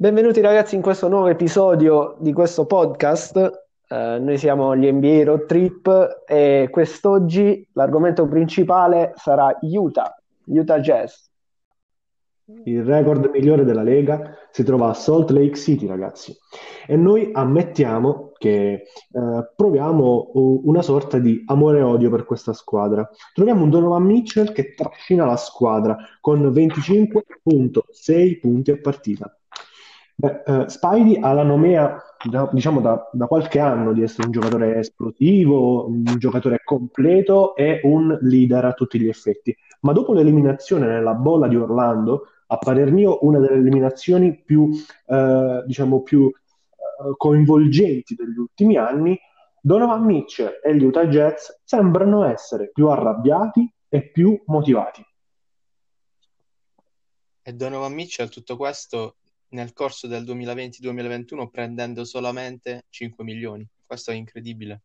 Benvenuti ragazzi in questo nuovo episodio di questo podcast. Eh, noi siamo gli NBA Road Trip e quest'oggi l'argomento principale sarà Utah, Utah Jazz. Il record migliore della Lega si trova a Salt Lake City, ragazzi. E noi ammettiamo che eh, proviamo una sorta di amore e odio per questa squadra. Troviamo un Donovan Mitchell che trascina la squadra con 25.6 punti a partita. Beh, eh, Spidey ha la nomea, da, diciamo, da, da, qualche anno di essere un giocatore esplosivo, un giocatore completo e un leader a tutti gli effetti. Ma dopo l'eliminazione nella bolla di Orlando, a parer mio, una delle eliminazioni più, eh, diciamo, più eh, coinvolgenti degli ultimi anni, Donovan Mitchell e gli Utah Jets sembrano essere più arrabbiati e più motivati. E Donovan Mitchell tutto questo nel corso del 2020-2021 prendendo solamente 5 milioni. Questo è incredibile.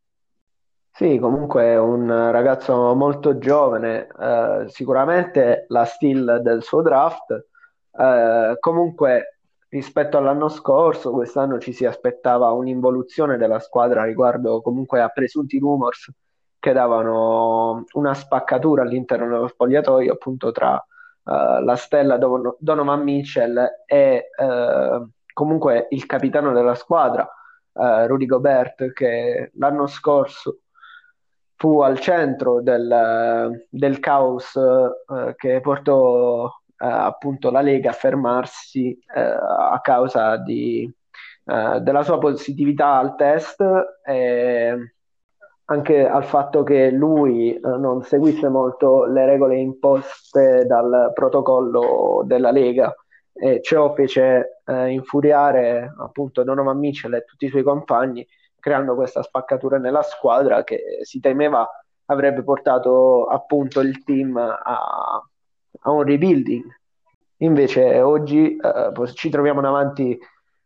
Sì, comunque è un ragazzo molto giovane, eh, sicuramente la still del suo draft. Eh, comunque rispetto all'anno scorso, quest'anno ci si aspettava un'involuzione della squadra riguardo comunque a presunti rumors che davano una spaccatura all'interno dello spogliatoio appunto tra uh, la stella Don- Donovan Mitchell e uh, comunque il capitano della squadra, uh, Rudy Gobert, che l'anno scorso fu al centro del, del caos che portò appunto la Lega a fermarsi a causa di, della sua positività al test. E, anche al fatto che lui eh, non seguisse molto le regole imposte dal protocollo della Lega. E ciò fece eh, infuriare appunto Donovan Mitchell e tutti i suoi compagni creando questa spaccatura nella squadra che si temeva avrebbe portato appunto il team a, a un rebuilding. Invece oggi eh, ci troviamo davanti eh,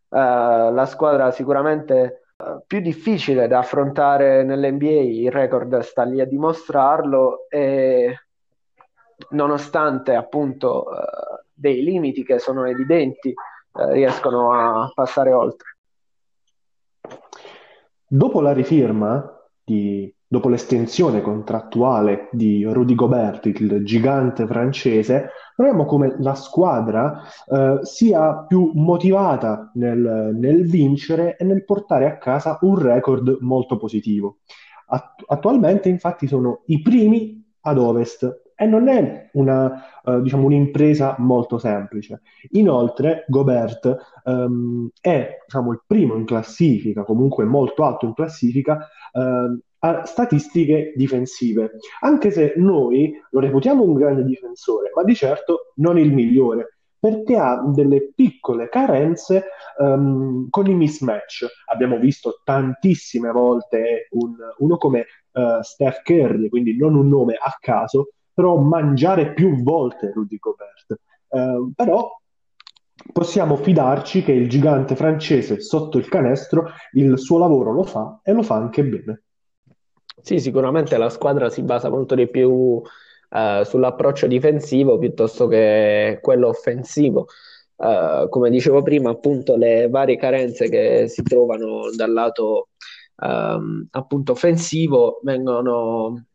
la squadra sicuramente più difficile da affrontare nell'NBA, il record sta lì a dimostrarlo e nonostante appunto uh, dei limiti che sono evidenti, uh, riescono a passare oltre. Dopo la rifirma di dopo l'estensione contrattuale di Rudy Gobert, il gigante francese, troviamo come la squadra eh, sia più motivata nel, nel, vincere e nel portare a casa un record molto positivo. Att- attualmente, infatti, sono i primi ad ovest e non è una, uh, diciamo, un'impresa molto semplice. Inoltre, Gobert um, è diciamo, il primo in classifica, comunque molto alto in classifica, uh, a statistiche difensive, anche se noi lo reputiamo un grande difensore, ma di certo non il migliore, perché ha delle piccole carenze um, con i mismatch. Abbiamo visto tantissime volte un, uno come uh, Steph Curry, quindi non un nome a caso, però mangiare più volte Rudy Gobert. Uh, però possiamo fidarci che il gigante francese sotto il canestro il suo lavoro lo fa e lo fa anche bene. Sì, sicuramente la squadra si basa molto di più eh, sull'approccio difensivo piuttosto che quello offensivo. Eh, come dicevo prima, appunto, le varie carenze che si trovano dal lato ehm, appunto offensivo vengono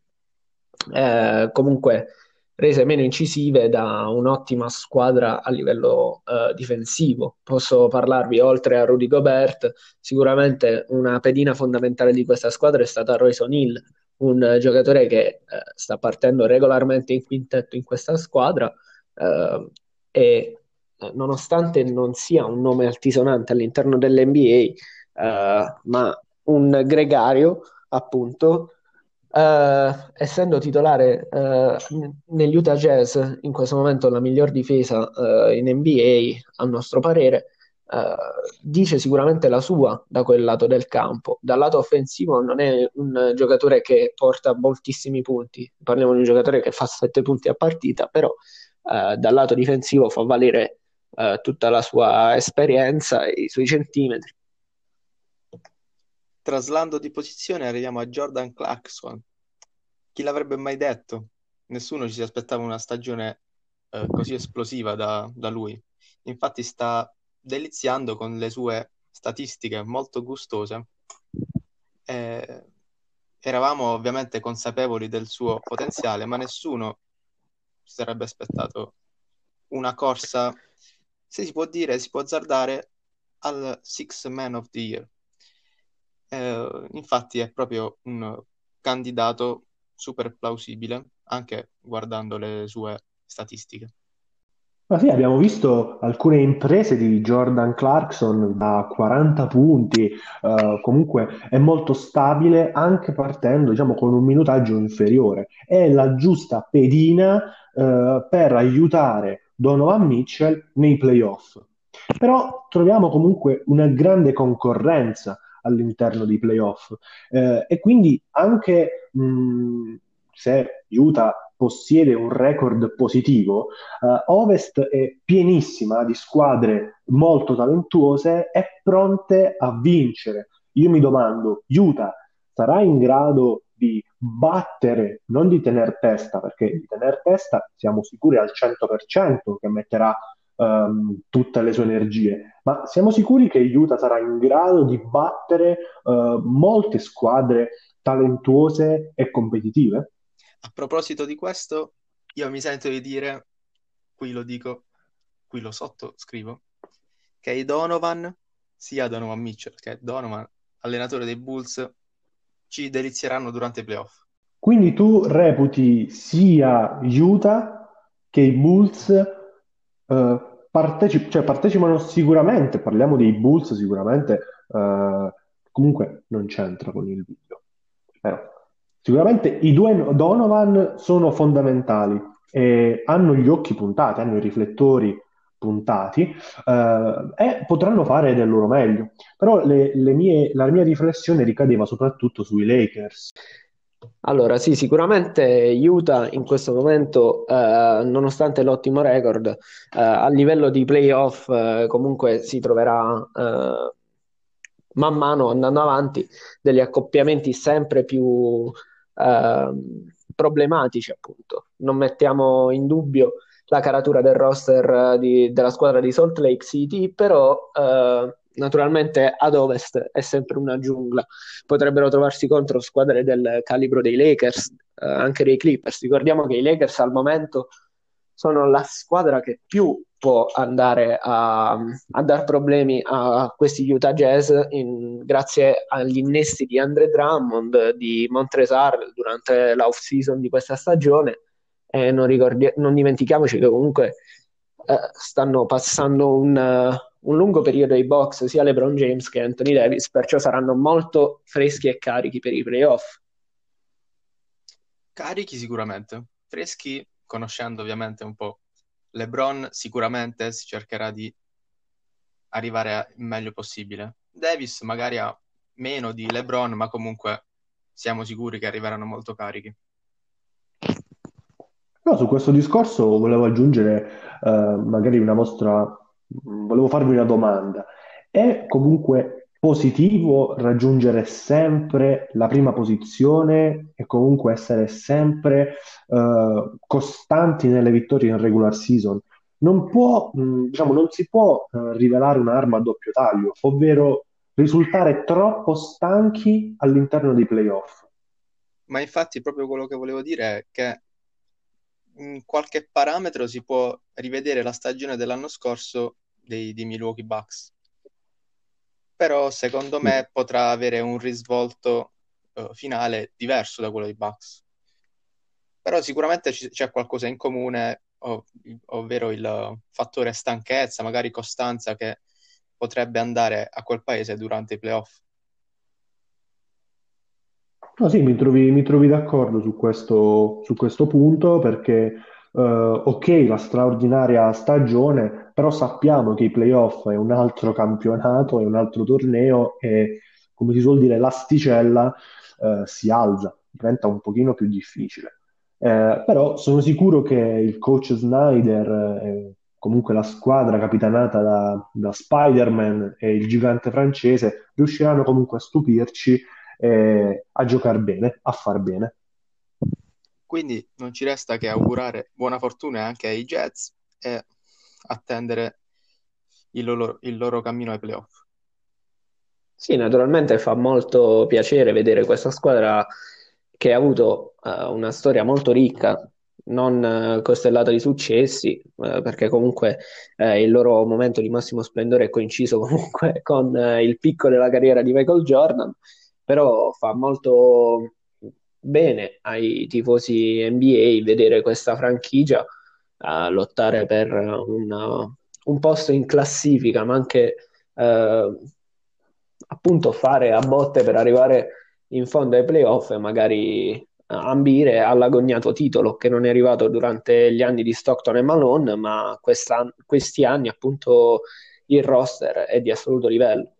eh, comunque rese meno incisive da un'ottima squadra a livello uh, difensivo. Posso parlarvi, oltre a Rudy Gobert, sicuramente una pedina fondamentale di questa squadra è stata Royce O'Neill, un giocatore che uh, sta partendo regolarmente in quintetto in questa squadra uh, e nonostante non sia un nome altisonante all'interno dell'NBA, ma un gregario, appunto, Uh, essendo titolare uh, negli Utah Jazz, in questo momento la miglior difesa uh, in NBA, a nostro parere, dice sicuramente la sua da quel lato del campo. Dal lato offensivo non è un giocatore che porta moltissimi punti, parliamo di un giocatore che fa 7 punti a partita, però dal lato difensivo fa valere tutta la sua esperienza e i suoi centimetri traslando di posizione arriviamo a Jordan Clarkson. Chi l'avrebbe mai detto? Nessuno ci si aspettava una stagione eh, così esplosiva da, da, lui. Infatti sta deliziando con le sue statistiche molto gustose. Eh, eravamo ovviamente consapevoli del suo potenziale, ma nessuno si sarebbe aspettato una corsa, se si può dire, si può azzardare al Six Man of the Year. Infatti è proprio un candidato super plausibile, anche guardando le sue statistiche. Ma sì, abbiamo visto alcune imprese di Jordan Clarkson da 40 punti, eh, comunque è molto stabile anche partendo, diciamo, con un minutaggio inferiore. È la giusta pedina, eh, per aiutare Donovan Mitchell nei playoff. Però troviamo comunque una grande concorrenza all'interno dei playoff eh, e quindi anche mh, se Utah possiede un record positivo, uh, Ovest è pienissima di squadre molto talentuose e pronte a vincere. Io mi domando, Utah sarà in grado di battere, non di tenere testa, perché di tenere testa siamo sicuri al 100% che metterà um, tutte le sue energie, ma siamo sicuri che Utah sarà in grado di battere uh, molte squadre talentuose e competitive? A proposito di questo, io mi sento di dire, qui lo dico, qui lo sottoscrivo, che i Donovan, sia Donovan Mitchell che Donovan, allenatore dei Bulls, ci delizieranno durante i playoff. Quindi tu reputi sia Utah che i Bulls eh, cioè partecipano sicuramente, parliamo dei Bulls sicuramente, eh, comunque non c'entra con il video, però Sicuramente i due Donovan sono fondamentali e hanno gli occhi puntati, hanno i riflettori puntati eh, e potranno fare del loro meglio. Però le, le mie, la mia riflessione ricadeva soprattutto sui Lakers. Allora, sì, sicuramente Utah in questo momento, eh, nonostante l'ottimo record, eh, a livello di playoff eh, comunque si troverà eh, man mano andando avanti degli accoppiamenti sempre più Ehm, problematici, appunto. Non mettiamo in dubbio la caratura del roster eh, di, della squadra di Salt Lake City, però eh, naturalmente ad ovest è sempre una giungla. Potrebbero trovarsi contro squadre del calibro dei Lakers, eh, anche dei Clippers. Ricordiamo che i Lakers al momento sono la squadra che più può andare a, a dar problemi a questi Utah Jazz in, grazie agli innesti di Andre Drummond, di Montresar durante l'off season di questa stagione e non, ricordi- non dimentichiamoci che comunque eh, stanno passando un, un lungo periodo ai box sia LeBron James che Anthony Davis, perciò saranno molto freschi e carichi per i playoff. Carichi sicuramente, freschi conoscendo ovviamente un po' LeBron, sicuramente si cercherà di arrivare il meglio possibile. Davis magari ha meno di LeBron, ma comunque siamo sicuri che arriveranno molto carichi. No, su questo discorso volevo aggiungere uh, magari una vostra, volevo farvi una domanda. È comunque positivo raggiungere sempre la prima posizione e comunque essere sempre uh, costanti nelle vittorie in regular season. Non, può, mh, diciamo, non si può uh, rivelare un'arma a doppio taglio, ovvero risultare troppo stanchi all'interno dei playoff. Ma infatti proprio quello che volevo dire è che in qualche parametro si può rivedere la stagione dell'anno scorso dei, dei Milwaukee Bucks però secondo me potrà avere un risvolto uh, finale diverso da quello dei Bucks. Però sicuramente c- c'è qualcosa in comune, ov- ovvero il fattore stanchezza, magari costanza che potrebbe andare a quel paese durante i playoff. No, sì, mi trovi, mi trovi d'accordo su questo, su questo punto perché Uh, ok, la straordinaria stagione, però sappiamo che i playoff è un altro campionato, è un altro torneo e, come si suol dire, l'asticella uh, si alza, diventa un pochino più difficile. Uh, però sono sicuro che il coach Snyder e comunque la squadra capitanata da, da Spider-Man e il gigante francese riusciranno comunque a stupirci e a giocare bene, a far bene. Quindi non ci resta che augurare buona fortuna anche ai Jets e attendere il loro, il loro cammino ai playoff. Sì, naturalmente fa molto piacere vedere questa squadra che ha avuto uh, una storia molto ricca, non uh, costellata di successi, uh, perché comunque il loro momento di massimo splendore è coinciso comunque con il picco della carriera di Michael Jordan, però fa molto bene ai tifosi NBA vedere questa franchigia lottare per un, un posto in classifica, ma anche appunto fare a botte per arrivare in fondo ai playoff e magari ambire all'agognato titolo che non è arrivato durante gli anni di Stockton e Malone, ma questi anni appunto il roster è di assoluto livello.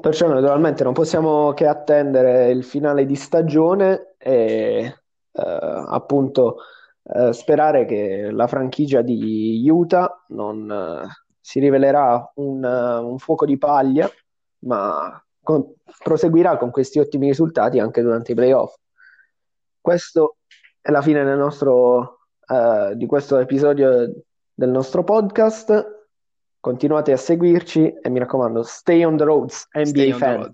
Perciò naturalmente non possiamo che attendere il finale di stagione e eh, appunto eh, sperare che la franchigia di Utah non, eh, si rivelerà un, un fuoco di paglia, ma con, proseguirà con questi ottimi risultati anche durante i playoff. Questo è la fine nostro, uh, di questo episodio del nostro podcast. Continuate a seguirci e mi raccomando, stay on the roads, NBA fan.